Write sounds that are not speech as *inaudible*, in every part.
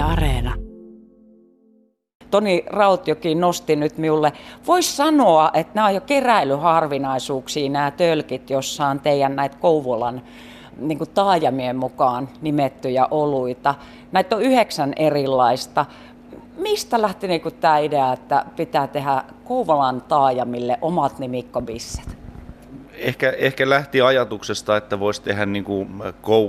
Areena. Toni Rautjokin nosti nyt minulle. Voisi sanoa, että nämä on jo keräilyharvinaisuuksia nämä tölkit, jossa on teidän näitä Kouvolan niin kuin taajamien mukaan nimettyjä oluita. Näitä on yhdeksän erilaista. Mistä lähti niin kuin tämä idea, että pitää tehdä Kouvolan taajamille omat nimikkobisset? Ehkä, ehkä lähti ajatuksesta, että voisi tehdä niin kuin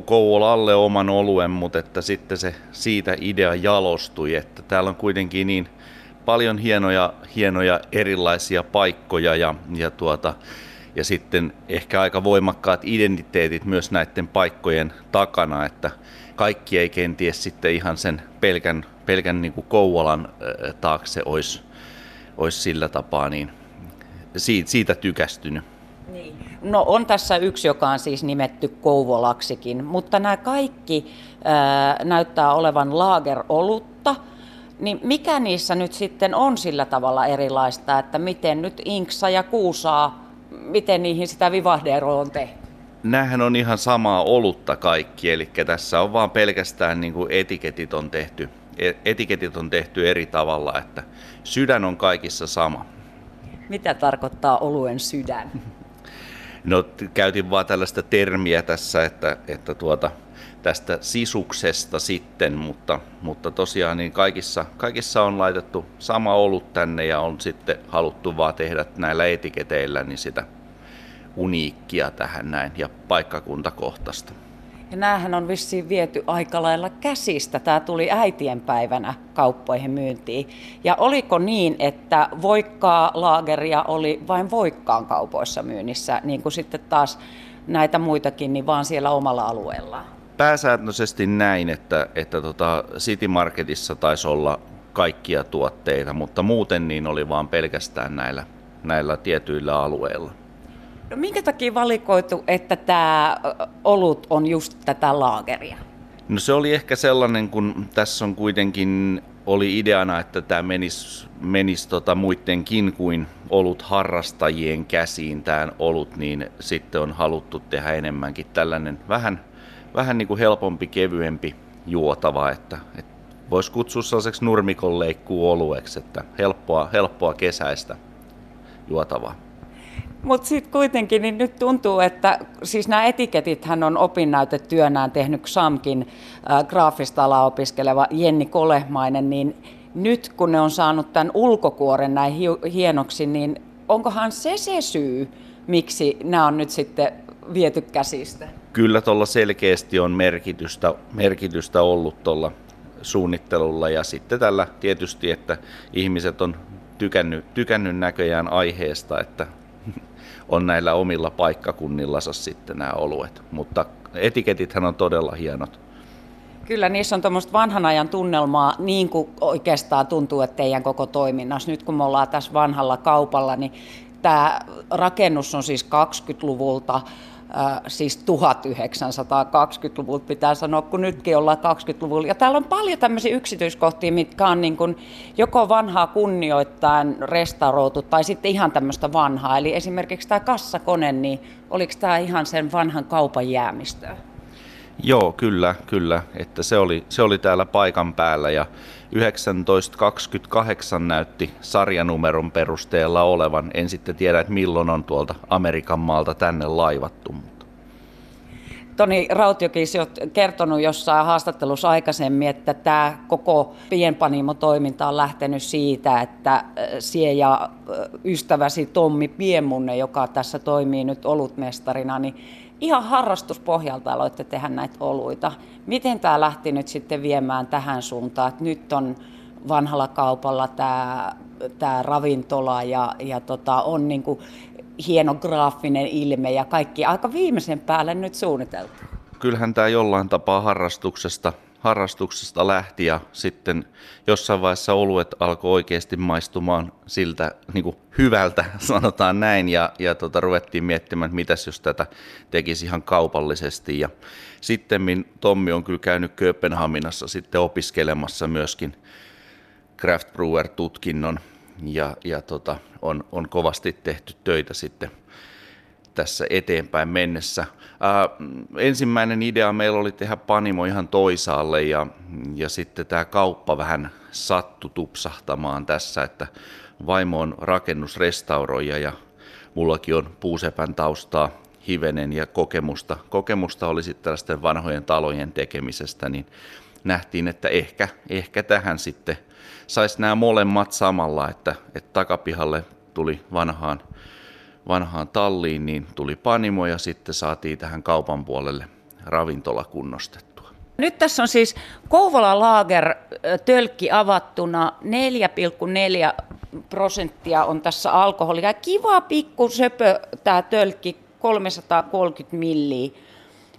Kouvolalle oman oluen, mutta että sitten se siitä idea jalostui, että täällä on kuitenkin niin paljon hienoja, hienoja erilaisia paikkoja ja, ja, tuota, ja sitten ehkä aika voimakkaat identiteetit myös näiden paikkojen takana, että kaikki ei kenties sitten ihan sen pelkän, pelkän niin kuin Kouvolan taakse olisi, olisi sillä tapaa niin siitä, siitä tykästynyt. No on tässä yksi, joka on siis nimetty Kouvolaksikin, mutta nämä kaikki ää, näyttää olevan laagerolutta. Niin mikä niissä nyt sitten on sillä tavalla erilaista, että miten nyt Inksa ja Kuusaa, miten niihin sitä vivahdeeroa on tehty? Nämähän on ihan samaa olutta kaikki, eli tässä on vaan pelkästään niin kuin etiketit on tehty, e, etiketit on tehty eri tavalla, että sydän on kaikissa sama. Mitä tarkoittaa oluen sydän? No käytin vaan tällaista termiä tässä, että, että tuota, tästä sisuksesta sitten, mutta, mutta tosiaan niin kaikissa, kaikissa on laitettu sama olut tänne ja on sitten haluttu vaan tehdä näillä etiketeillä niin sitä uniikkia tähän näin ja paikkakuntakohtaista. Ja näähän on vissiin viety aika lailla käsistä. Tämä tuli äitienpäivänä kauppoihin myyntiin. Ja oliko niin, että voikkaa laageria oli vain voikkaan kaupoissa myynnissä, niin kuin sitten taas näitä muitakin, niin vaan siellä omalla alueella? Pääsääntöisesti näin, että, että tota City Marketissa taisi olla kaikkia tuotteita, mutta muuten niin oli vaan pelkästään näillä, näillä tietyillä alueilla. No minkä takia valikoitu, että tämä olut on just tätä laageria? No se oli ehkä sellainen, kun tässä on kuitenkin oli ideana, että tämä menisi, menisi tota muidenkin kuin olut harrastajien käsiin tämä olut, niin sitten on haluttu tehdä enemmänkin tällainen vähän, vähän niin kuin helpompi, kevyempi juotava, että, että voisi kutsua sellaiseksi nurmikon olueksi, että helppoa, helppoa kesäistä juotavaa. Mutta sitten kuitenkin niin nyt tuntuu, että siis nämä etiketithän on opinnäytetyönään tehnyt XAMKin äh, graafista alaa opiskeleva Jenni Kolehmainen, niin nyt kun ne on saanut tämän ulkokuoren näin hienoksi, niin onkohan se se syy, miksi nämä on nyt sitten viety käsistä? Kyllä tuolla selkeästi on merkitystä, merkitystä ollut tuolla suunnittelulla ja sitten tällä tietysti, että ihmiset on tykännyt, tykännyt näköjään aiheesta, että *laughs* on näillä omilla paikkakunnillansa sitten nämä oluet. Mutta etiketithän on todella hienot. Kyllä, niissä on tuommoista vanhan ajan tunnelmaa, niin kuin oikeastaan tuntuu, että teidän koko toiminnassa. Nyt kun me ollaan tässä vanhalla kaupalla, niin tämä rakennus on siis 20-luvulta äh, siis 1920-luvulta pitää sanoa, kun nytkin ollaan 20-luvulla. Ja täällä on paljon tämmöisiä yksityiskohtia, mitkä on niin kuin joko vanhaa kunnioittain restauroitu tai sitten ihan tämmöistä vanhaa. Eli esimerkiksi tämä kassakone, niin oliko tämä ihan sen vanhan kaupan jäämistöä? Joo, kyllä, kyllä. Että se, oli, se oli täällä paikan päällä ja 1928 näytti sarjanumeron perusteella olevan. En sitten tiedä, että milloin on tuolta Amerikan maalta tänne laivattu. Mutta. Toni Rautiokin olet kertonut jossain haastattelussa aikaisemmin, että tämä koko pienpanimo-toiminta on lähtenyt siitä, että sie ja ystäväsi Tommi Piemunne, joka tässä toimii nyt olutmestarina, niin ihan harrastuspohjalta aloitte tehdä näitä oluita. Miten tämä lähti nyt sitten viemään tähän suuntaan, että nyt on vanhalla kaupalla tämä, tämä ravintola ja, ja tota, on niin kuin hieno graafinen ilme ja kaikki aika viimeisen päälle nyt suunniteltu. Kyllähän tämä jollain tapaa harrastuksesta harrastuksesta lähti ja sitten jossain vaiheessa oluet alkoi oikeasti maistumaan siltä niin kuin hyvältä, *laughs* sanotaan näin, ja, ja tota, ruvettiin miettimään, että mitäs jos tätä tekisi ihan kaupallisesti. Ja sitten Tommi on kyllä käynyt Kööpenhaminassa sitten opiskelemassa myöskin craft brewer-tutkinnon, ja, ja tota, on, on kovasti tehty töitä sitten tässä eteenpäin mennessä. Ää, ensimmäinen idea meillä oli tehdä panimo ihan toisaalle ja, ja sitten tämä kauppa vähän sattu tupsahtamaan tässä, että vaimo on rakennusrestauroija ja mullakin on puusepän taustaa hivenen ja kokemusta. Kokemusta oli sitten tällaisten vanhojen talojen tekemisestä, niin nähtiin, että ehkä, ehkä tähän sitten saisi nämä molemmat samalla, että, että takapihalle tuli vanhaan, vanhaan talliin, niin tuli panimo ja sitten saatiin tähän kaupan puolelle ravintola kunnostettua. Nyt tässä on siis Kouvola Lager tölkki avattuna 4,4 prosenttia on tässä alkoholia. Kiva pikku söpö tämä tölkki, 330 milliä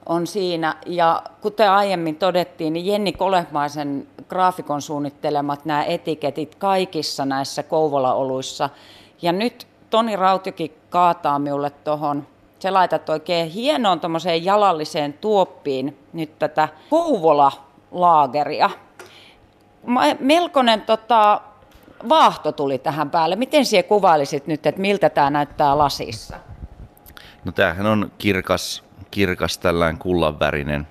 on siinä. Ja kuten aiemmin todettiin, niin Jenni Kolehmaisen graafikon suunnittelemat nämä etiketit kaikissa näissä Kouvola-oluissa. Ja nyt Toni Rautiokin kaataa minulle tuohon, se laitat oikein hienoon tuommoiseen jalalliseen tuoppiin nyt tätä Kouvola-laageria. Melkoinen tota, vaahto tuli tähän päälle. Miten siellä kuvailisit nyt, että miltä tämä näyttää lasissa? No tämähän on kirkas, kirkas tällainen kullanvärinen,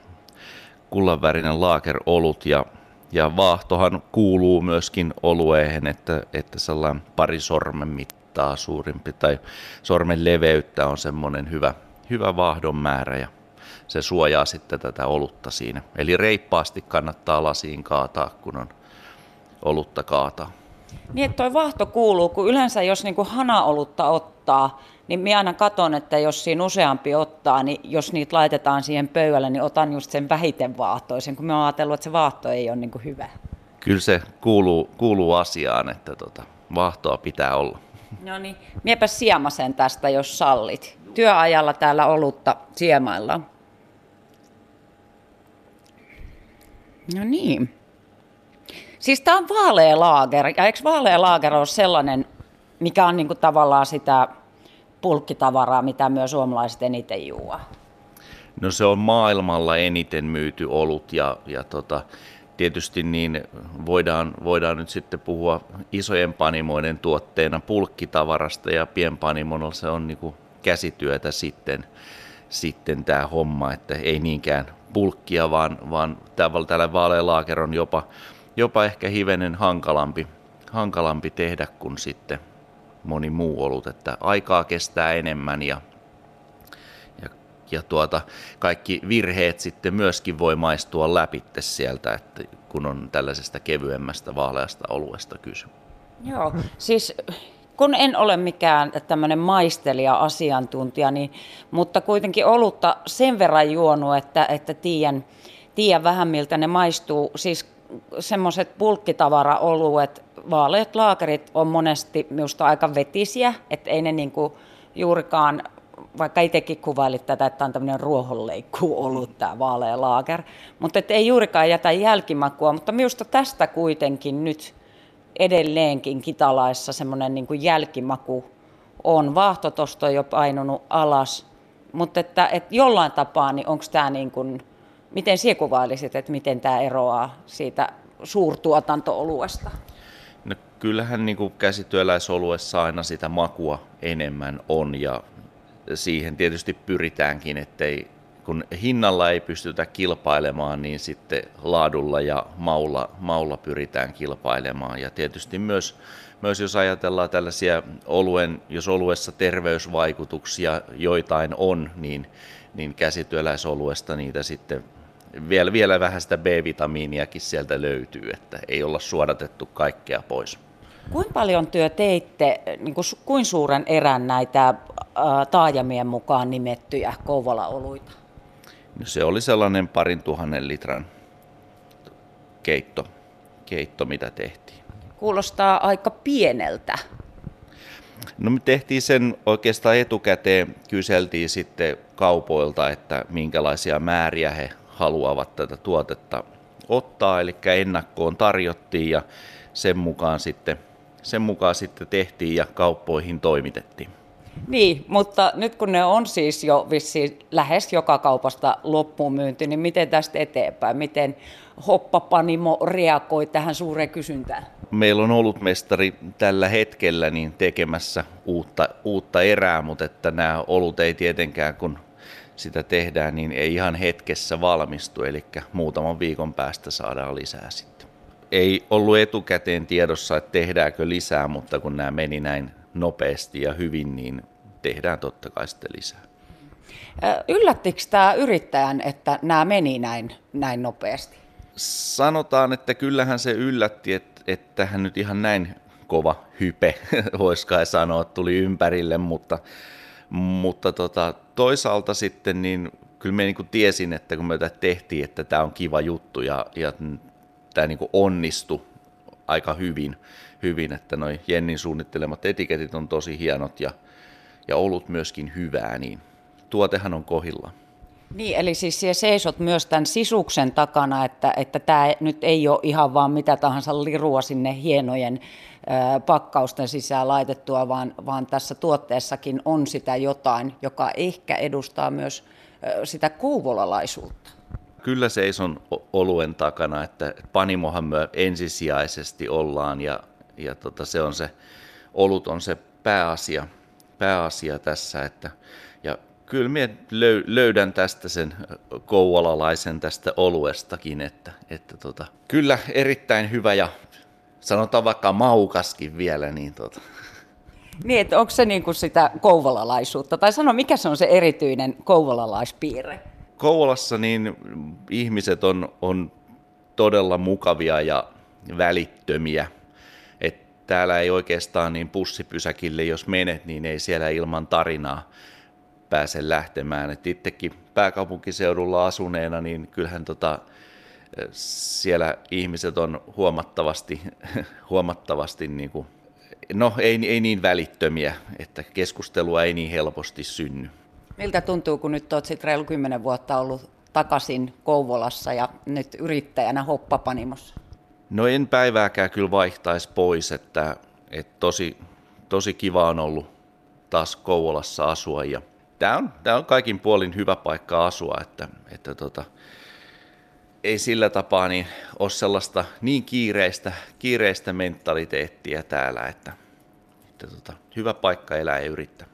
kullanvärinen laakerolut ja, ja vaahtohan kuuluu myöskin olueen, että, että sellainen pari sormen mittaa suurimpi tai sormen leveyttä on semmoinen hyvä, hyvä vaahdon määrä ja se suojaa sitten tätä olutta siinä. Eli reippaasti kannattaa lasiin kaataa, kun on olutta kaataa. Niin, että toi vahto kuuluu, kun yleensä jos niin kuin hanaolutta ottaa, niin minä aina katon, että jos siinä useampi ottaa, niin jos niitä laitetaan siihen pöydälle, niin otan just sen vähiten vaahtoisen, kun mä oon ajatellut, että se vaahto ei ole niin kuin hyvä. Kyllä se kuuluu, kuuluu asiaan, että tota, vaahtoa pitää olla. No niin, miepä siemasen tästä, jos sallit. Työajalla täällä olutta siemaillaan. No niin. Siis tämä on vaalea laager, ja eikö vaalea laager ole sellainen, mikä on niinku tavallaan sitä pulkkitavaraa, mitä myös suomalaiset eniten juo? No se on maailmalla eniten myyty olut ja, ja tota, tietysti niin voidaan, voidaan nyt sitten puhua isojen panimoiden tuotteena pulkkitavarasta ja pienpanimolla se on niin käsityötä sitten, sitten tämä homma, että ei niinkään pulkkia, vaan, vaan tällä vaalea laager on jopa jopa ehkä hivenen hankalampi, hankalampi tehdä kuin sitten moni muu olut, että aikaa kestää enemmän ja, ja, tuota, kaikki virheet sitten myöskin voi maistua läpi sieltä, että kun on tällaisesta kevyemmästä vaaleasta oluesta kyse. Joo, siis kun en ole mikään tämmöinen maistelija, asiantuntija, niin, mutta kuitenkin olutta sen verran juonut, että, että tiedän, tiedän vähän miltä ne maistuu. Siis semmoiset pulkkitavaraoluet, vaaleat laakerit on monesti minusta aika vetisiä, että ei ne niinku juurikaan, vaikka itsekin kuvailit tätä, että on tämmöinen ruohonleikku ollut tämä vaalea laaker, mutta et ei juurikaan jätä jälkimakua, mutta minusta tästä kuitenkin nyt edelleenkin kitalaissa semmoinen niinku jälkimaku on. Vaahtotosto on jo painunut alas, mutta että, että jollain tapaa, niin onko tämä niin kuin Miten sinä kuvailisit, että miten tämä eroaa siitä suurtuotantooluesta? No, kyllähän niin kuin käsityöläisoluessa aina sitä makua enemmän on ja siihen tietysti pyritäänkin, ettei kun hinnalla ei pystytä kilpailemaan, niin sitten laadulla ja maulla, maulla pyritään kilpailemaan. Ja tietysti myös, myös jos ajatellaan tällaisia oluen, jos oluessa terveysvaikutuksia joitain on, niin, niin käsityöläisoluesta niitä sitten vielä, vielä vähän sitä B-vitamiiniakin sieltä löytyy, että ei olla suodatettu kaikkea pois. Kuinka paljon työ teitte, niin kuin, kuin suuren erän näitä taajamien mukaan nimettyjä Kouvola-oluita? No se oli sellainen parin tuhannen litran keitto, keitto, mitä tehtiin. Kuulostaa aika pieneltä. No me tehtiin sen oikeastaan etukäteen, kyseltiin sitten kaupoilta, että minkälaisia määriä he haluavat tätä tuotetta ottaa, eli ennakkoon tarjottiin ja sen mukaan sitten, sen mukaan sitten tehtiin ja kauppoihin toimitettiin. Niin, mutta nyt kun ne on siis jo vissiin lähes joka kaupasta loppuun myynti, niin miten tästä eteenpäin? Miten Hoppapanimo reagoi tähän suureen kysyntään? meillä on ollut mestari tällä hetkellä niin tekemässä uutta, uutta erää, mutta että nämä olut ei tietenkään, kun sitä tehdään, niin ei ihan hetkessä valmistu, eli muutaman viikon päästä saadaan lisää sitten. Ei ollut etukäteen tiedossa, että tehdäänkö lisää, mutta kun nämä meni näin nopeasti ja hyvin, niin tehdään totta kai sitten lisää. Yllättikö tämä yrittäjän, että nämä meni näin, näin nopeasti? Sanotaan, että kyllähän se yllätti, että, että hän nyt ihan näin kova hype, *laughs* voisi kai sanoa, tuli ympärille, mutta, mutta tota, toisaalta sitten niin kyllä me niin tiesin, että kun me tätä tehtiin, että tämä on kiva juttu ja, ja tämä niin onnistui aika hyvin, hyvin että noin Jennin suunnittelemat etiketit on tosi hienot ja, ja ollut myöskin hyvää, niin tuotehan on kohilla. Niin, eli siis siellä seisot myös tämän sisuksen takana, että, että tämä nyt ei ole ihan vaan mitä tahansa lirua sinne hienojen ö, pakkausten sisään laitettua, vaan, vaan tässä tuotteessakin on sitä jotain, joka ehkä edustaa myös ö, sitä kouvolalaisuutta. Kyllä seison oluen takana, että panimohan me ensisijaisesti ollaan ja, ja tota, se on se, olut on se pääasia, pääasia tässä, että ja kyllä minä löydän tästä sen kouvolalaisen tästä oluestakin, että, että tota, kyllä erittäin hyvä ja sanotaan vaikka maukaskin vielä. Niin, tota. niin että onko se niin kuin sitä kouvolalaisuutta? Tai sano, mikä se on se erityinen kouvolalaispiirre? Kouvolassa niin ihmiset on, on todella mukavia ja välittömiä. Et täällä ei oikeastaan niin pussipysäkille, jos menet, niin ei siellä ilman tarinaa pääse lähtemään. Et itsekin pääkaupunkiseudulla asuneena, niin kyllähän tota, siellä ihmiset on huomattavasti, *laughs* huomattavasti niin kuin, no ei, ei niin välittömiä, että keskustelua ei niin helposti synny. Miltä tuntuu, kun nyt olet sitten reilu kymmenen vuotta ollut takaisin Kouvolassa ja nyt yrittäjänä Hoppapanimossa? No en päivääkään kyllä vaihtaisi pois, että, että tosi, tosi kiva on ollut taas Kouvolassa asua ja tämä on, tämä on kaikin puolin hyvä paikka asua, että, että tota, ei sillä tapaa niin ole sellaista niin kiireistä, kiireistä mentaliteettia täällä, että, että tota, hyvä paikka elää ja yrittää.